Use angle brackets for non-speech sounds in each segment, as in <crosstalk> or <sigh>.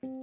Hello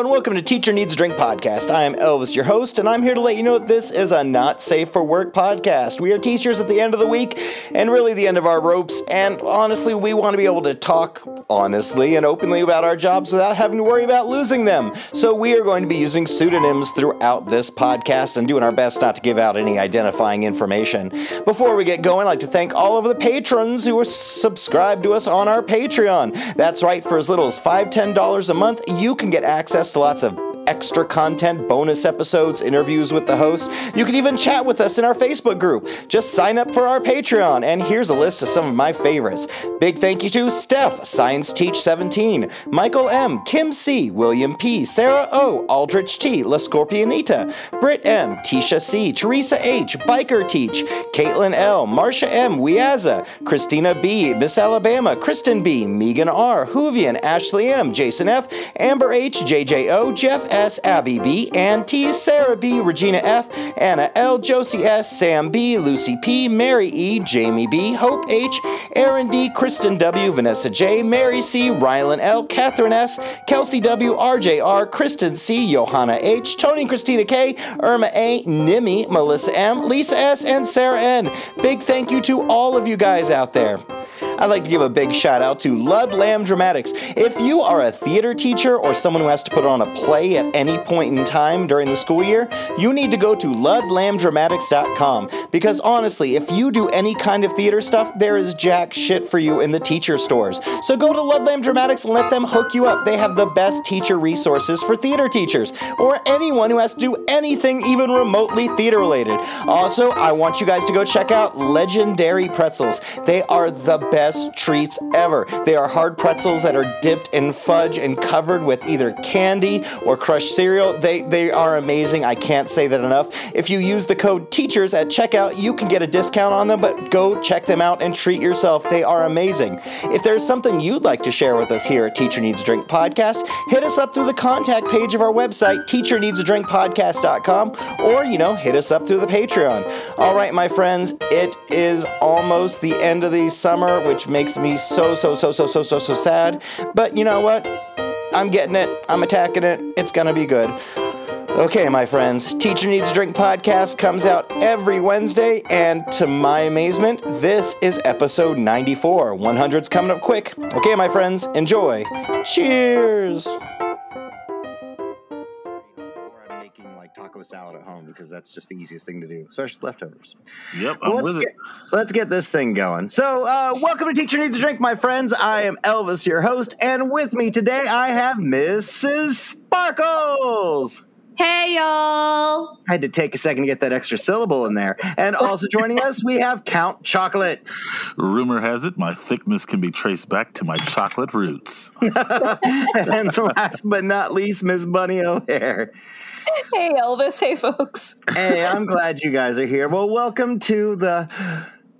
and welcome to Teacher Needs a Drink podcast. I am Elvis, your host, and I'm here to let you know that this is a not safe for work podcast. We are teachers at the end of the week and really the end of our ropes, and honestly, we want to be able to talk honestly and openly about our jobs without having to worry about losing them. So we are going to be using pseudonyms throughout this podcast and doing our best not to give out any identifying information. Before we get going, I'd like to thank all of the patrons who are subscribed to us on our Patreon. That's right, for as little as $5, $10 a month, you can get access to lots of extra content, bonus episodes, interviews with the host. You can even chat with us in our Facebook group. Just sign up for our Patreon, and here's a list of some of my favorites. Big thank you to Steph, Science Teach 17, Michael M, Kim C, William P, Sarah O, Aldrich T, La Scorpionita, Britt M, Tisha C, Teresa H, Biker Teach, Caitlin L, Marsha M, Wiaza, Christina B, Miss Alabama, Kristen B, Megan R, Hoovian, Ashley M, Jason F, Amber H, JJO, Jeff S, Abby B, Ann T, Sarah B, Regina F, Anna L, Josie S, Sam B, Lucy P, Mary E, Jamie B, Hope H, Aaron D, Kristen W, Vanessa J, Mary C, Rylan L, Catherine S, Kelsey W, RJ R, Kristen C, Johanna H, Tony Christina K, Irma A, Nimi, Melissa M, Lisa S, and Sarah N. Big thank you to all of you guys out there. I'd like to give a big shout out to Lud Lamb Dramatics. If you are a theater teacher or someone who has to put on a play at any point in time during the school year, you need to go to ludlambdramatics.com because honestly, if you do any kind of theater stuff, there is jack shit for you in the teacher stores. So go to Lud Lamb Dramatics and let them hook you up. They have the best teacher resources for theater teachers or anyone who has to do anything even remotely theater related. Also, I want you guys to go check out Legendary Pretzels. They are the best treats ever. They are hard pretzels that are dipped in fudge and covered with either candy or crushed cereal. They they are amazing. I can't say that enough. If you use the code teachers at checkout, you can get a discount on them, but go check them out and treat yourself. They are amazing. If there's something you'd like to share with us here at Teacher Needs a Drink podcast, hit us up through the contact page of our website, teacherneedsadrinkpodcast.com, or you know, hit us up through the Patreon. All right, my friends, it is almost the end of the summer, which makes me so so so so so so so sad. But you know what? I'm getting it. I'm attacking it. It's going to be good. Okay, my friends, Teacher Needs a Drink podcast comes out every Wednesday, and to my amazement, this is episode 94. 100's coming up quick. Okay, my friends, enjoy. Cheers! Because that's just the easiest thing to do, especially leftovers. Yep, I'm let's with get, it. let's get this thing going. So, uh, welcome to Teacher Needs a Drink, my friends. I am Elvis, your host, and with me today I have Mrs. Sparkles. Hey y'all! I had to take a second to get that extra syllable in there. And also joining us, we have Count Chocolate. Rumor has it my thickness can be traced back to my chocolate roots. <laughs> and last but not least, Miss Bunny O'Hare. Hey Elvis! Hey folks! Hey, I'm glad you guys are here. Well, welcome to the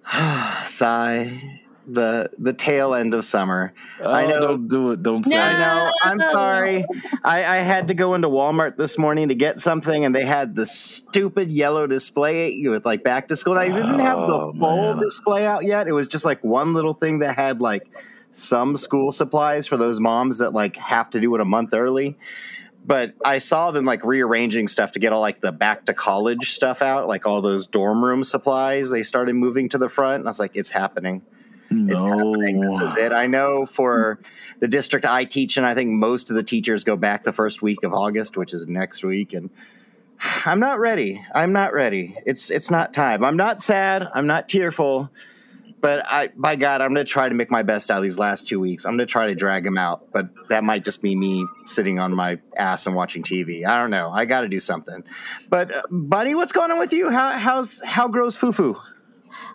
<sighs> sigh, the the tail end of summer. Uh, I Oh, know. Don't do it. Don't say No. it. I know. I'm sorry. I, I had to go into Walmart this morning to get something, and they had the stupid yellow display with like back to school. And I didn't have the Oh, full man. display out yet. It was just like one little thing that had like some school supplies for those moms that like have to do it a month early. But I saw them like rearranging stuff to get all like the back to college stuff out, like all those dorm room supplies. They started moving to the front, and I was like, "It's happening." It's happening. This is it. I know for the district I teach and I think most of the teachers go back the first week of August, which is next week, and <sighs> I'm not ready. I'm not ready. It's it's not time. I'm not sad. I'm not tearful. But I, by God, I'm going to try to make my best out of these last two weeks. I'm going to try to drag them out, but that might just be me sitting on my ass and watching TV. I don't know. I got to do something. But uh, Bunny, what's going on with you? How how's how grows Fufu?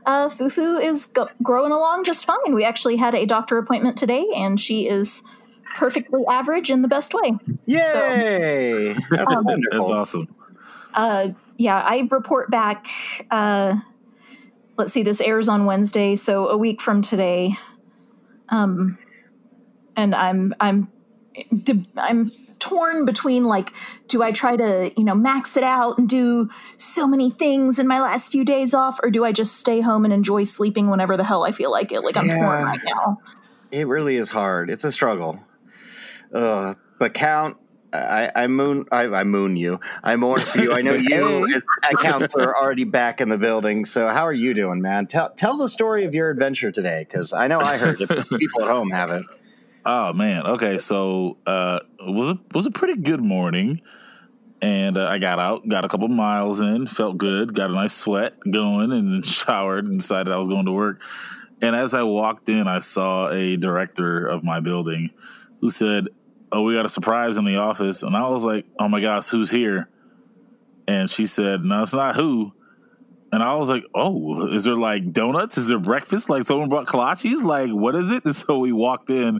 Uh, Fufu is go- growing along just fine. We actually had a doctor appointment today, and she is perfectly average in the best way. Yay! That's Um, wonderful. That's awesome. Uh, yeah, I report back. Uh, let's see, this airs on Wednesday, so a week from today. Um, and I'm I'm I'm torn between like, do I try to you know max it out and do so many things in my last few days off, or do I just stay home and enjoy sleeping whenever the hell I feel like it? Like I'm torn right now. It really is hard. It's a struggle. Uh, but count. I, I moon. I, I moon you. I mourn for you. I know <laughs> you, as a counselor, are already back in the building. So, how are you doing, man? Tell tell the story of your adventure today, because I know I heard it. <laughs> People at home haven't. Oh man. Okay. So uh, it was a was a pretty good morning, and uh, I got out, got a couple miles in, felt good, got a nice sweat going, and then <laughs> showered and decided I was going to work. And as I walked in, I saw a director of my building who said, "Oh, we got a surprise in the office," and I was like, "Oh my gosh, who's here?" And she said, "No, it's not who." And I was like, "Oh, is there like donuts? Is there breakfast? Like someone brought kolaches? Like what is it?" <laughs> And so we walked in,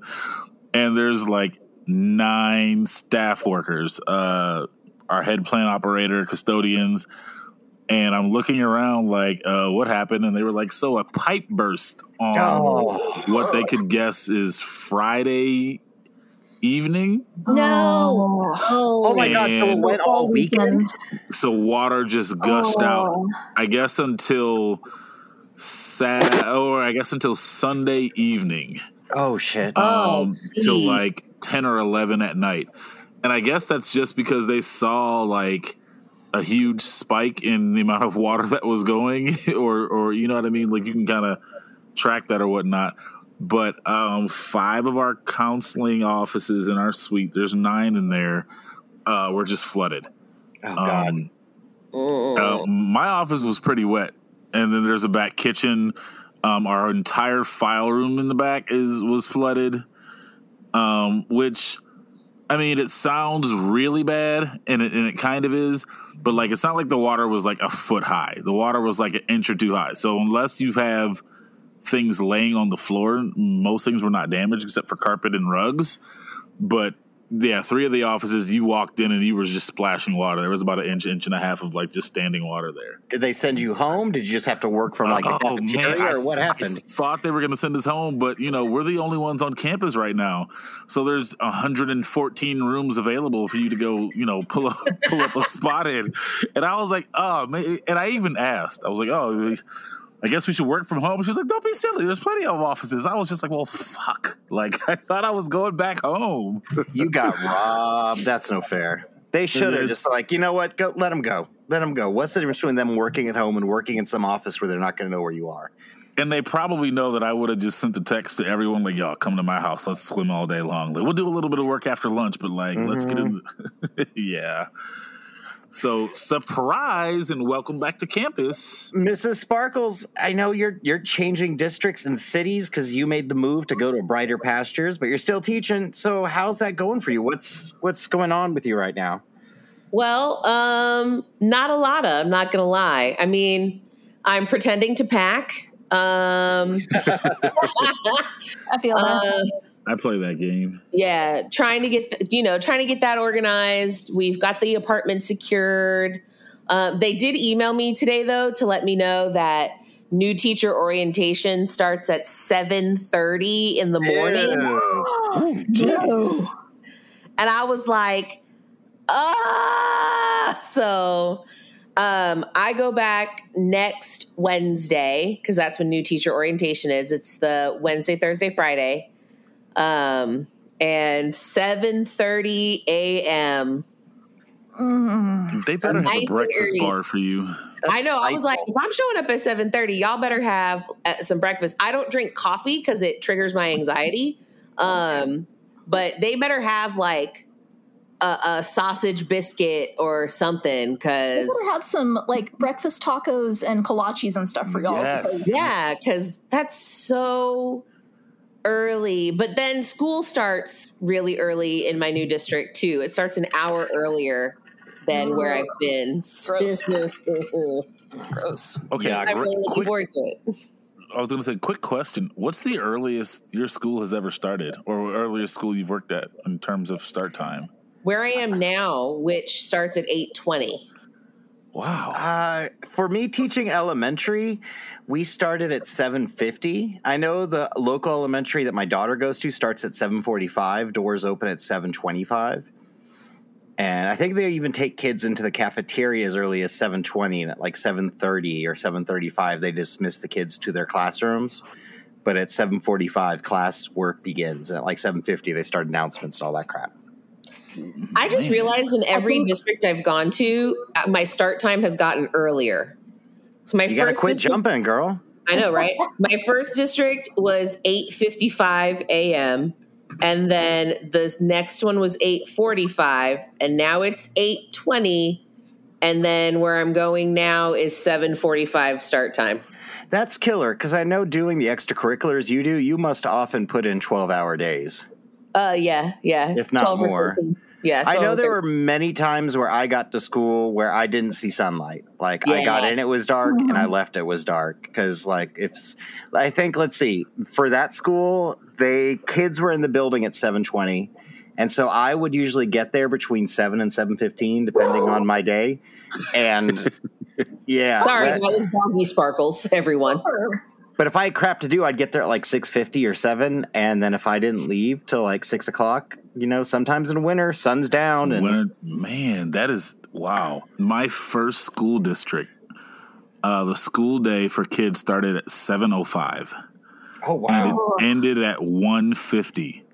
and there's like nine staff workers, uh, our head plant operator, custodians, and I'm looking around like, uh, "What happened?" And they were like, "So a pipe burst on Oh, what they could guess is Friday evening." No. Oh, oh my god! So it went all weekend. So water just gushed out. Oh. I guess until Sat or I guess until Sunday evening. Oh shit! Oh, um, till like 10 or 11 at night. And I guess that's just because they saw like a huge spike in the amount of water <laughs> that was going, <laughs> or, or you know what I mean? Like you can kind of track that or whatnot. But um, five of our counseling offices in our suite, there's nine in there, uh, were just flooded. oh god! Um, Mm. uh, my office was pretty wet, and then there's a back kitchen. Um, our entire file room in the back is was flooded, um, which I mean, it sounds really bad, and it, and it kind of is. But like, it's not like the water was like a foot high. The water was like an inch or two high. So unless you have things laying on the floor, most things were not damaged except for carpet and rugs. But yeah, three of the offices you walked in and you were just splashing water. There was about an inch, inch and a half of like just standing water there. Did they send you home? Did you just have to work from like a Oh, cafeteria, man, or what I, happened? I thought they were going to send us home, but you know we're the only ones on campus right now. So there's 114 rooms available for you to go, you know, pull up pull up a spot in. And I was like, oh man. And I even asked, I was like, oh. I guess we should work from home. She was like, "Don't be silly. There's plenty of offices." I was just like, "Well, fuck!" <laughs> Like I thought I was going back home. You got robbed. That's no fair. They should have just like, you know what? Go, let them go. Let them go. What's the difference between them working at home and working in some office where they're not going to know where you are? And they probably know that I would have just sent a text to everyone like, "Y'all come to my house. Let's swim all day long. Like, we'll do a little bit of work after lunch, but like, let's get mm-hmm. in." <laughs> yeah. So surprise and welcome back to campus. Mrs. Sparkles, I know you're you're changing districts and cities because you made the move to go to brighter pastures, but you're still teaching. So how's that going for you? What's what's going on with you right now? Well, um, not a lot of, I'm not going to lie. I mean, I'm pretending to pack. Um, <laughs> <laughs> I feel that. uh, I play that game. yeah, trying to get, th- you know, trying to get that organized. We've got the apartment secured. Um, they did email me today though to let me know that new teacher orientation starts at 7:30 in the morning. Ew. <gasps> no. and I was like, ah. So um, I go back next Wednesday because that's when new teacher orientation is. It's the Wednesday, Thursday, Friday, um, and seven thirty a.m. Mm. They better have a breakfast bar for you. I know. I was like, if I'm showing up at seven thirty, y'all better have uh, some breakfast. I don't drink coffee because it triggers my anxiety. Um, but they better have like a, a sausage biscuit or something We because gotta have some like breakfast tacos and kolaches and stuff for y'all. Yes. because- yeah, because that's so early. But then school starts really early in my new district too. It starts an hour earlier than oh, where I've been. Gross. I'm Gross. Okay, Yeah, really looking forward to it. I was going to say, quick question: What's the earliest your school has ever started, or earliest school you've worked at in terms of start time? where I am now, which starts at eight twenty. Wow. Uh, for me, teaching elementary, we started at 7.50. I know the local elementary that my daughter goes to starts at 7.45. Doors open at 7.25. And I think they even take kids into the cafeteria as early as 7.20. And at like 7.30 or 7.35, they dismiss the kids to their classrooms. But at 7.45, class work begins. And at like 7.50, they start announcements and all that crap. I just realized in every district I've gone to, uh, my start time has gotten earlier. So my You got to first quit district, jumping, girl. I know, right? My first district was 8:55 a.m. and then the next one was 8:45 and now it's 8:20 and then where I'm going now is 7:45 start time. That's killer because I know doing the extracurriculars you do, you must often put in 12 hour days. Uh yeah, yeah. If not more. Yeah. I know there were many times where I got to school where I didn't see sunlight. Like I got in, it was dark, and I left, it was dark. Because like if I think, let's see, for that school, they kids were in the building at seven twenty, and so I would usually get there between seven and seven fifteen, depending on my day. And <laughs> yeah, Sorry, that- that was doggy sparkles, everyone. But if I had crap to do, I'd get there at like six fifty or seven, and then if I didn't leave till like six o'clock, you know, sometimes in winter, sun's down, and Winter, man, that is wow. My first school district, uh, the school day for kids started at seven oh wow, And it ended at one fifty.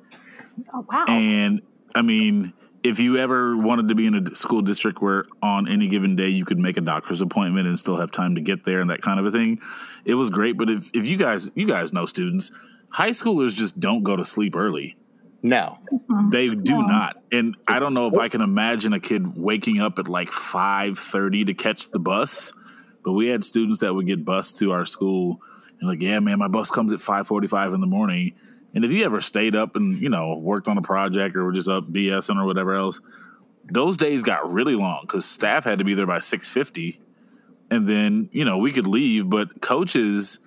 Oh, wow. And I mean, if you ever wanted to be in a school district where on any given day you could make a doctor's appointment and still have time to get there and that kind of a thing, it was great. But if, if you guys you guys know students, high schoolers just don't go to sleep early. no, mm-hmm. They do not. And I don't know if I can imagine a kid waking up at like 5:30 to catch the bus, but we had students that would get bused to our school and like, "Yeah, man, my bus comes at 5:45 in the morning." And if you ever stayed up and, you know, worked on a project or were just up BSing or whatever else, those days got really long cuz staff had to be there by 6:50. And then, you know, we could leave, but coaches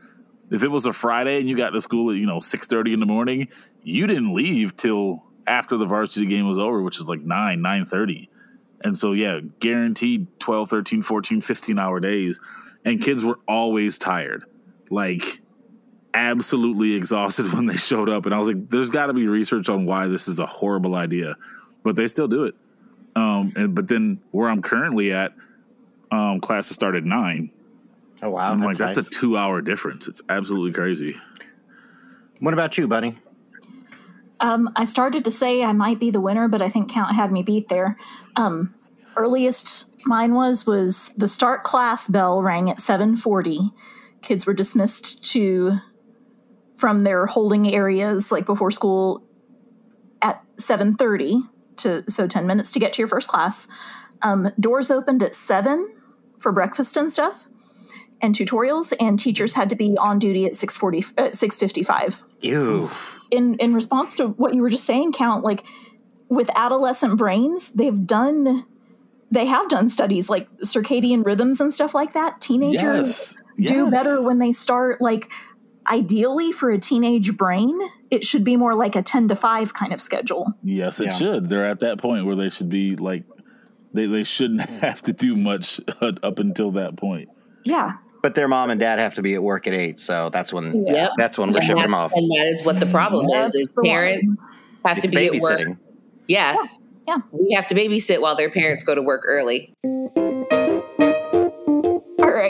if it was a Friday and you got to school at, you know, 6:30 in the morning, you didn't leave till after the varsity game was over, which is like 9, 9:30. And so yeah, guaranteed 12, 13, 14, 15 hour days and kids were always tired. Like absolutely exhausted <laughs> when they showed up and I was like there's got to be research on why this is a horrible idea. But they still do it. Um and but then where I'm currently at um classes start at 9 oh wow, I'm like, that's that's a two hour difference. It's absolutely crazy. What about you, buddy? Um, I started to say I might be the winner, but I think Count had me beat there. Um, earliest mine was was the start class bell rang at 7:40. Kids were dismissed to from their holding areas like before school at 7:30 to so 10 minutes to get to your first class. Um, doors opened at 7 for breakfast and stuff and tutorials and teachers had to be on duty at 6:40 uh, 6:55 Ew. in in response to what you were just saying count like with adolescent brains they've done they have done studies like circadian rhythms and stuff like that teenagers do Yes. better when they start like ideally for a teenage brain it should be more like a 10 to 5 kind of schedule Yes, it Yeah. should. They're at that point where they should be like, they, they shouldn't <laughs> have to do much <laughs> up until that point. yeah But their mom and dad have to be at work at eight, so that's when Yep. that's when we're And shipping them off. And that is what the problem is, is parents one. have It's to be at work. babysitting. Yeah. yeah We have to babysit while their parents go to work early.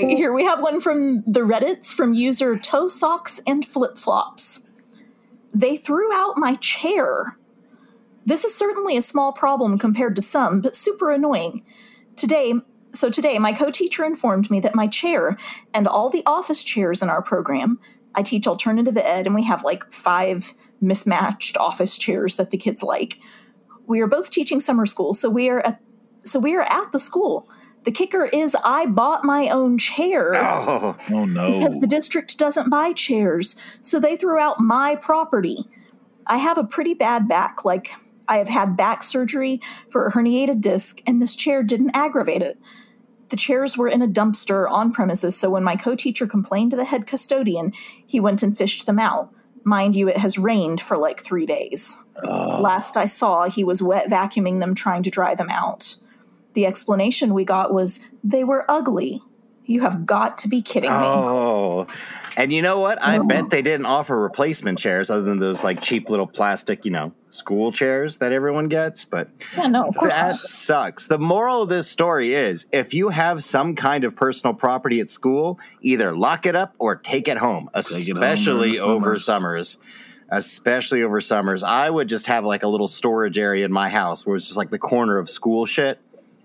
Right, here we have one from the Reddits from user Toe Socks and Flip Flops. They threw out my chair. This is certainly a small problem compared to some, but super annoying. Today, so today, my co-teacher informed me that my chair and all the office chairs in our program, I teach alternative ed, and we have like five mismatched office chairs that the kids like. We are both teaching summer school, so we are at so we are at the school. The kicker is I bought my own chair Oh, Oh no! because the district doesn't buy chairs, so they threw out my property. I have a pretty bad back, like I have had back surgery for a herniated disc, and this chair didn't aggravate it. The chairs were in a dumpster on premises, so when my co teacher complained to the head custodian, he went and fished them out. Mind you, it has rained for like three days. Ah. Last I saw, he was wet vacuuming them, trying to dry them out. The explanation we got was they were ugly. You have got to be kidding me. Oh. And you know what? I bet they didn't offer replacement chairs other than those like cheap little plastic, you know, school chairs that everyone gets. But Yeah, no, of course that not. sucks. The moral of this story is if you have some kind of personal property at school, either lock it up or take it home, it home especially during over summers. summers. Especially over summers. I would just have like a little storage area in my house where it's just like the corner of school shit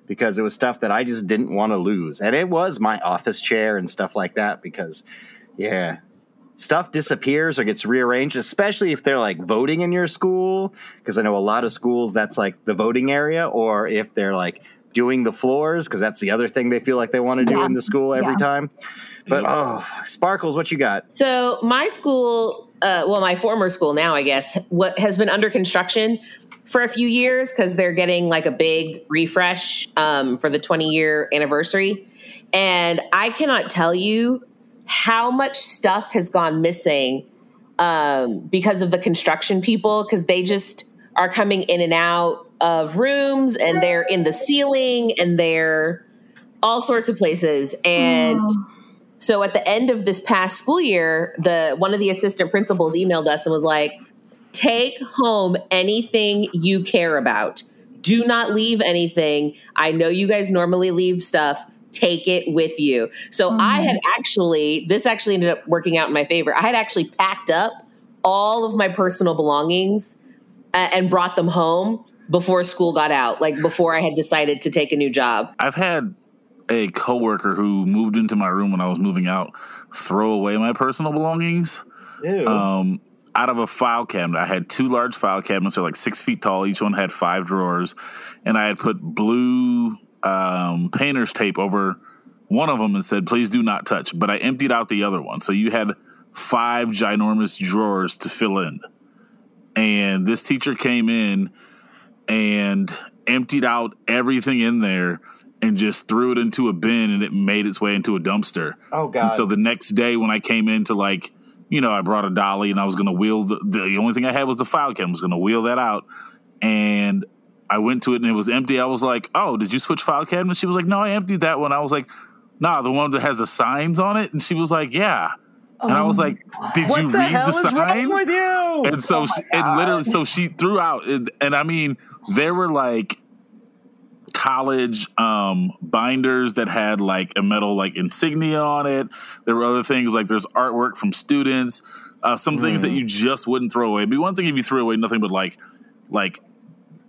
because it was stuff that I just didn't want to lose. And it was my office chair and stuff like that because, yeah, stuff disappears or gets rearranged, especially if they're like voting in your school. Because I know a lot of schools that's like the voting area, or if they're like doing the floors, because that's the other thing they feel like they want to do Yeah. in the school every Yeah. time. But oh, Sparkles, what you got? So my school, uh, well, my former school now, I guess, what has been under construction for a few years because they're getting like a big refresh um, for the 20 year anniversary. And I cannot tell you how much stuff has gone missing um, because of the construction people because they just are coming in and out of rooms and they're in the ceiling and they're all sorts of places. And so at the end of this past school year, the one of the assistant principals emailed us and was like, "Take home anything you care about. Do not leave anything. I know you guys normally leave stuff. Take it with you." So I had actually this actually ended up working out in my favor. I had actually packed up all of my personal belongings uh, and brought them home before school got out, like before I had decided to take a new job. I've had a coworker who moved into my room when I was moving out throw away my personal belongings. Ew. Um, out of a file cabinet, I had two large file cabinets. They're like six feet tall. Each one had five drawers, and I had put blue um, painter's tape over one of them and said, "Please do not touch." But I emptied out the other one, so you had five ginormous drawers to fill in. And this teacher came in and emptied out everything in there and just threw it into a bin and it made its way into a dumpster. Oh, God. And so the next day when I came in to like, you know, I brought a dolly and I was going to wheel the, the only thing I had was the file cabinet. I was going to wheel that out and I went to it and it was empty. I was like, "Oh, did you switch file cabinets?" She was like, "No, I emptied that one." I was like, "Nah, the one that has the signs on it." And she was like, "Yeah." And I was like, "Did what you the read hell the is wrong signs?" with you? and so she, and literally so she threw out and, and i mean there were like college um binders that had like a metal like insignia on it there were other things like there's artwork from students uh, some things that you just wouldn't throw away It'd be one thing if you threw away nothing but like like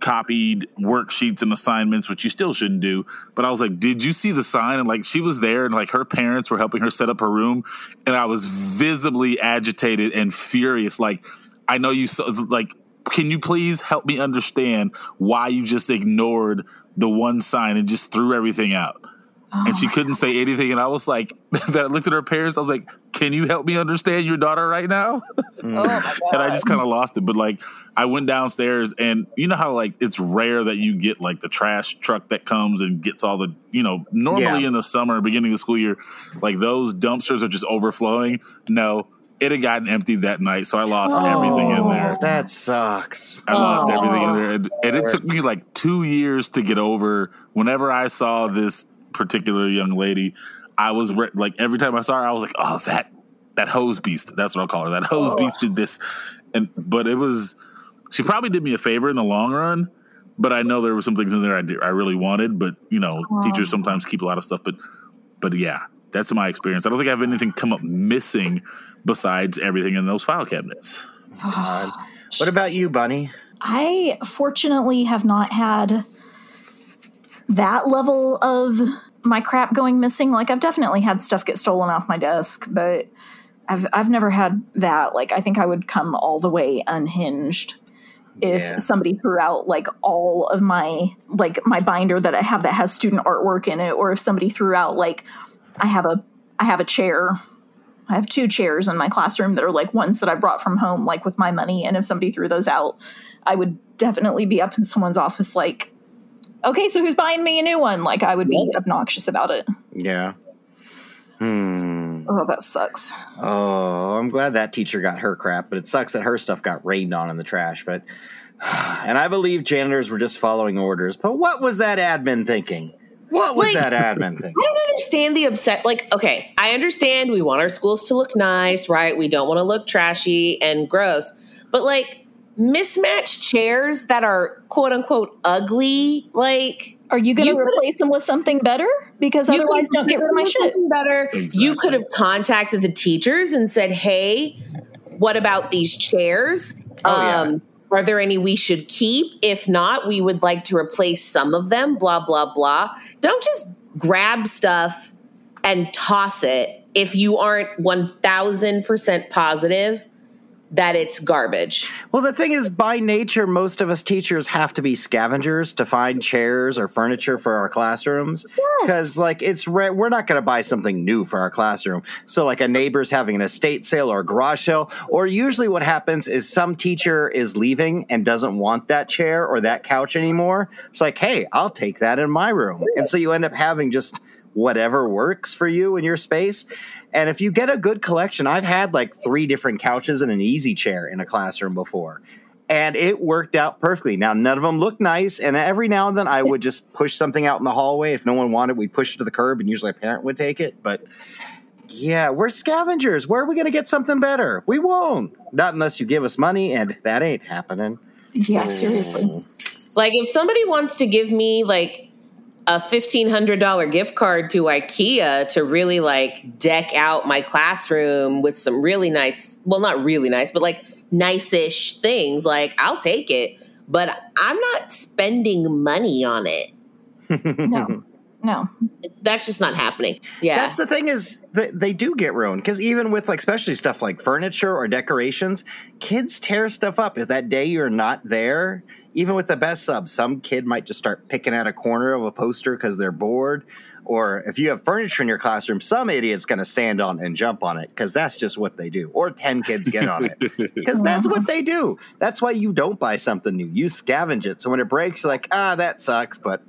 copied worksheets and assignments, which you still shouldn't do. But I was like, did you see the sign? And like, she was there and like her parents were helping her set up her room. And I was visibly agitated and furious. Like, I know you, so, like, can you please help me understand why you just ignored the one sign and just threw everything out? and she oh. couldn't say anything. And I was like, <laughs> that I looked at her parents. I was like, "Can you help me understand your daughter right now?" <laughs> Oh my God. and I just kind of lost it. But like, I went downstairs, and you know how like it's rare that you get like the trash truck that comes and gets all the you know normally Yeah. in the summer, beginning of the school year, like those dumpsters are just overflowing. No, it had gotten empty that night, so I lost everything in there. Oh, That sucks. I lost Oh. everything in there, and, and it took me like two years to get over. Whenever I saw this particular young lady, I was re- like, every time I saw her, I was like, "Oh, that that hose beast." That's what I'll call her. That hose beast did this, and but it was she probably did me a favor in the long run. But I know there were some things in there I did, I really wanted. But you know, teachers sometimes keep a lot of stuff. But but yeah, that's my experience. I don't think I have anything come up missing besides everything in those file cabinets. God. What about you, Bunny? I fortunately have not had that level of my crap going missing. Like I've definitely had stuff get stolen off my desk, but I've I've never had that. Like I think I would come all the way unhinged if Yeah. somebody threw out like all of my like my binder that I have that has student artwork in it, or if somebody threw out like I have a I have a chair. I have two chairs in my classroom that are like ones that I brought from home, like with my money. And if somebody threw those out, I would definitely be up in someone's office, like, okay, so who's buying me a new one? Like, I would be obnoxious about it. Yeah. Hmm. Oh, that sucks. Oh, I'm glad that teacher got her crap, but it sucks that her stuff got rained on in the trash. But <sighs> and I believe janitors were just following orders. But what was that admin thinking? What was Like- that admin thing? I don't understand the upset. Like, okay, I understand we want our schools to look nice, right? We don't want to look trashy and gross, but like mismatched chairs that are quote unquote ugly, like Are you going to replace them with something better? Because you otherwise, could've don't get rid of my shit. something Better. You could have contacted the teachers and said, "Hey, what about these chairs? Oh, yeah. Um, are there any we should keep? If not, we would like to replace some of them." Blah blah blah. Don't just grab stuff and toss it if you aren't one thousand percent positive that it's garbage. Well, the thing is, by nature, most of us teachers have to be scavengers to find chairs or furniture for our classrooms. Because, like, it's re- we're not going to buy something new for our classroom. So, like, a neighbor's having an estate sale or a garage sale, or usually what happens is some teacher is leaving and doesn't want that chair or that couch anymore. It's like, hey, I'll take that in my room. And so you end up having just whatever works for you in your space. And if you get a good collection, I've had like three different couches and an easy chair in a classroom before. And it worked out perfectly. Now, none of them look nice. And every now and then I would just push something out in the hallway. If no one wanted, we'd push it to the curb, and usually a parent would take it. But yeah, we're scavengers. Where are we going to get something better? We won't. Not unless you give us money, and that ain't happening. Yeah, seriously. Like if somebody wants to give me like a fifteen hundred dollar gift card to IKEA to really like deck out my classroom with some really nice, well, not really nice, but like nice-ish things, like I'll take it. But I'm not spending money on it. <laughs> No, no. That's just not happening. Yeah. That's the thing is they, they do get ruined because even with like especially stuff like furniture or decorations, kids tear stuff up. If that day you're not there, even with the best sub, some kid might just start picking at a corner of a poster because they're bored. Or if you have furniture in your classroom, some idiot's going to stand on and jump on it because that's just what they do. Or 10 kids get on it <laughs> because that's what they do. That's why you don't buy something new. You scavenge it. So when it breaks, you're like, ah, that sucks. But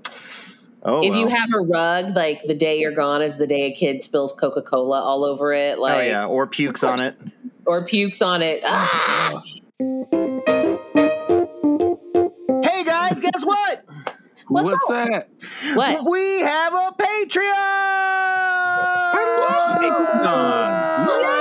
oh, if you have a rug, like the day you're gone is the day a kid spills Coca Cola all over it, oh, like yeah, or pukes on it. or pukes on it. Ah! Hey guys, guess what? What's What's, up? that? What? We have a Patreon. Yes.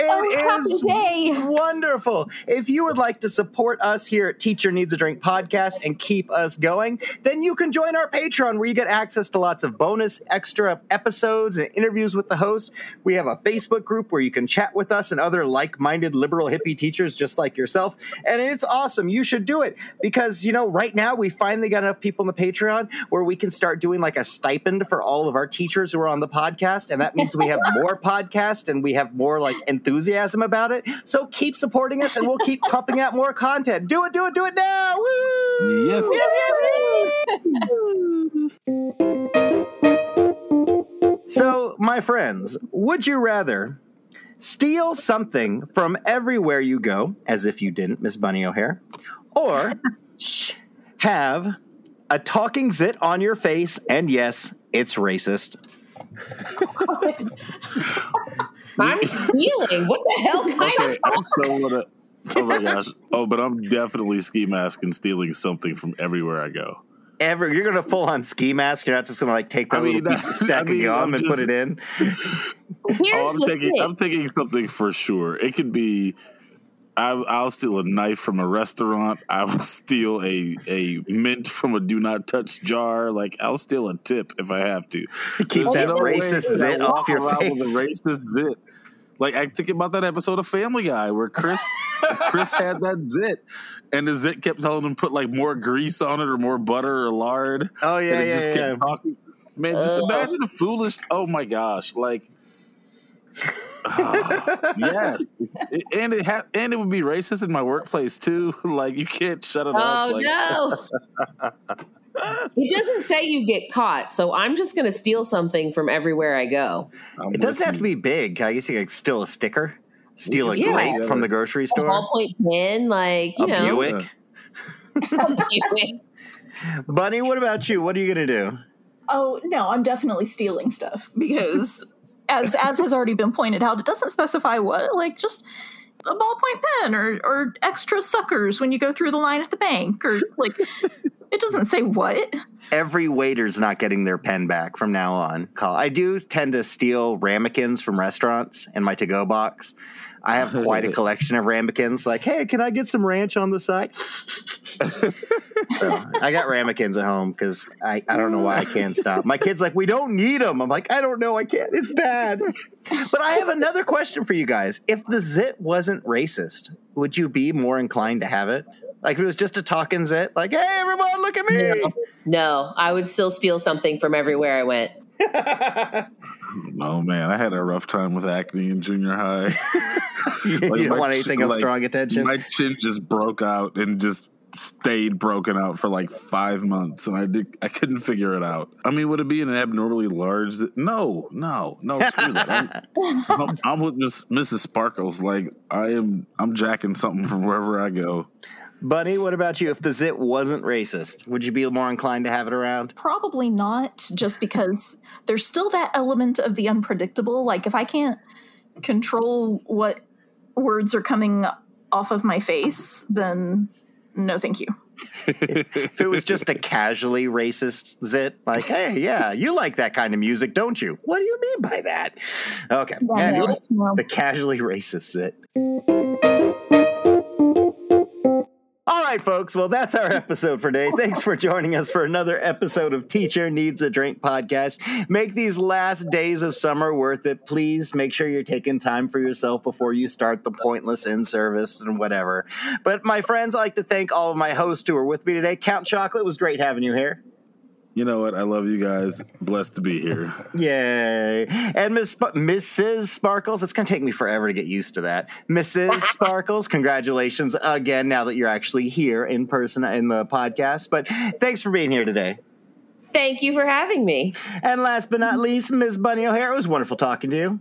Oh, It happy is day. wonderful. If you would like to support us here at Teacher Needs a Drink podcast and keep us going, then you can join our Patreon where you get access to lots of bonus extra episodes and interviews with the host. We have a Facebook group where you can chat with us and other like-minded liberal hippie teachers just like yourself. And it's awesome. You should do it because, you know, right now we finally got enough people on the Patreon where we can start doing like a stipend for all of our teachers who are on the podcast. And that means we have <laughs> more podcasts and we have more like enthusiasm about it. So keep supporting us and we'll keep <laughs> pumping out more content. Do it, do it, do it now. Woo! Yes, yes, yes. So, my friends, would you rather steal something from everywhere you go, as if you didn't, Miss Bunny O'Hare, or <laughs> have a talking zit on your face? And yes, it's racist. <laughs> I'm stealing. <laughs> What the hell kind Okay, of so what? A, oh my <laughs> gosh! Oh, but I'm definitely ski mask and stealing something from everywhere I go. Ever, you're gonna full on ski mask. You're not just gonna like take that I mean, little piece of <laughs> I stack mean, of gum I'm and just- put it in. Here's oh, I'm the taking. thing. I'm taking something for sure. It could be. I, I'll steal a knife from a restaurant. I will steal a a mint from a do not touch jar. Like I'll steal a tip if I have to. To keep There's that no racist zit off your face. With a racist zit. Like I think about that episode of Family Guy where Chris <laughs> Chris had that zit, and the zit kept telling him put like more grease on it or more butter or lard. Oh yeah, and it yeah, just yeah. kept talking. Man, just Ugh. imagine the foolish. Oh my gosh! Like, ah, <laughs> yes, It- and it ha- and it would be racist in my workplace too. <laughs> Like, you can't shut it off. Oh Like, no! <laughs> it doesn't say you get caught, so I'm just going to steal something from everywhere I go. I'm It doesn't with have to be big. I guess you could steal a sticker, steal a Yeah. grape from the grocery A store, ballpoint pen, like you a know, Buick. Buick. Bunny, what about you? What are you gonna do? Oh no, I'm definitely stealing stuff because as as has already been pointed out, it doesn't specify what. Like just a ballpoint pen or or extra suckers when you go through the line at the bank or like <laughs> it doesn't say what. Every waiter's not getting their pen back from now on. Call. I do tend to steal ramekins from restaurants in my to-go box. I have quite a <laughs> collection of ramekins. Like, hey, can I get some ranch on the side? <laughs> so I got ramekins at home because I, I don't know why I can't stop. My kid's like, we don't need them. I'm like, I don't know, I can't. It's bad. But I have another question for you guys. If the zit wasn't racist, would you be more inclined to have it? Like if it was just a talking zit, like, hey, everyone, look at me. No, no, I would still steal something from everywhere I went. <laughs> Oh man, I had a rough time with acne in junior high. <laughs> you don't want anything chin- of like, strong attention. My chin just broke out and just stayed broken out for like five months, and I did I couldn't figure it out. I mean, would it be an abnormally large? No, no, no. Screw that. I'm, <laughs> I'm, I'm with Miss, Mrs. Sparkles. Like I am, I'm jacking something from wherever I go. Bunny, what about you? If the zit wasn't racist, would you be more inclined to have it around? Probably not, just because there's still that element of the unpredictable. Like if I can't control what words are coming off of my face, then no thank you. <laughs> If it was just a casually racist zit, like, hey, yeah, you like that kind of music, don't you? What do you mean by that? Okay. Yeah, Anyway, no, no. the casually racist zit. Right, folks. Well, that's our episode for today. Thanks for joining us for another episode of Teacher Needs a Drink podcast. Make these last days of summer worth it. Please make sure you're taking time for yourself before you start the pointless in service and whatever. But my friends, I'd like to thank all of my hosts who are with me today. Count Chocolate was great having you here. You know what? I love you guys. Blessed to be here. <laughs> Yay. And Miss Sp- Mrs. Sparkles, it's going to take me forever to get used to that. Mrs. <laughs> Sparkles, congratulations again now that you're actually here in person in the podcast. But thanks for being here today. Thank you for having me. And last but not least, Ms. Bunny O'Hare, it was wonderful talking to you.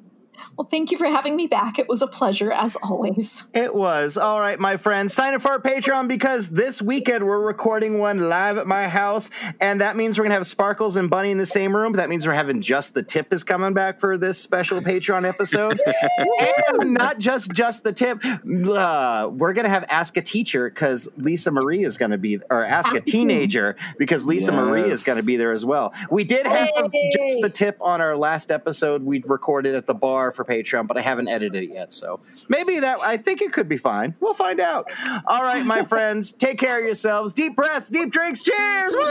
Well, thank you for having me back. It was a pleasure as always. It was. All right, my friends, sign up for our Patreon because this weekend we're recording one live at my house. And that means we're going to have Sparkles and Bunny in the same room. That means we're having Just the Tip is coming back for this special Patreon episode. <laughs> and not just Just the Tip. Uh, we're going to have Ask a Teacher because Lisa Marie is going to be, or Ask, Ask a a Teen. Teenager because Lisa Marie is going to be there as well. We did have Yay. Just the Tip on our last episode. We recorded at the bar for Patreon, but I haven't edited it yet. So maybe that, I think it could be fine. We'll find out. All right, my <laughs> friends, take care of yourselves. Deep breaths, deep drinks. Cheers. Woo!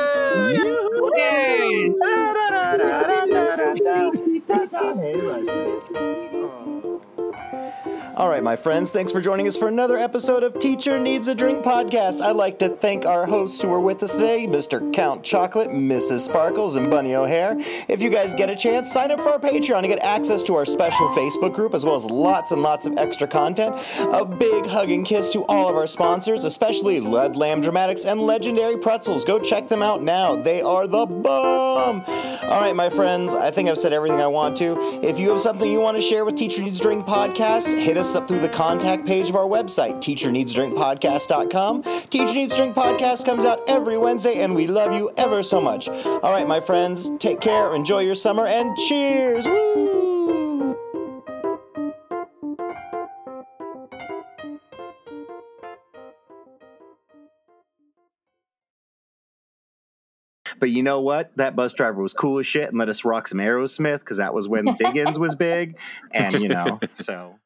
All right, my friends, thanks for joining us for another episode of Teacher Needs a Drink podcast. I'd like to thank our hosts who are with us today Mr. Count Chocolate, Mrs. Sparkles, and Bunny O'Hare. If you guys get a chance, sign up for our Patreon to get access to our special Facebook group as well as lots and lots of extra content. A big hug and kiss to all of our sponsors, especially Lud Lamb Dramatics and Legendary Pretzels. Go check them out now. They are the bomb. All right, my friends, I think I've said everything I want to. If you have something you want to share with Teacher Needs a Drink podcast, hit us up through the contact page of our website, teacherneedsdrinkpodcast.com. Teacher Needs Drink podcast comes out every Wednesday, and we love you ever so much. All right, my friends, take care, enjoy your summer, and cheers! Woo! But you know what? That bus driver was cool as shit and let us rock some Aerosmith because that was when Biggins was big. And, you know, so.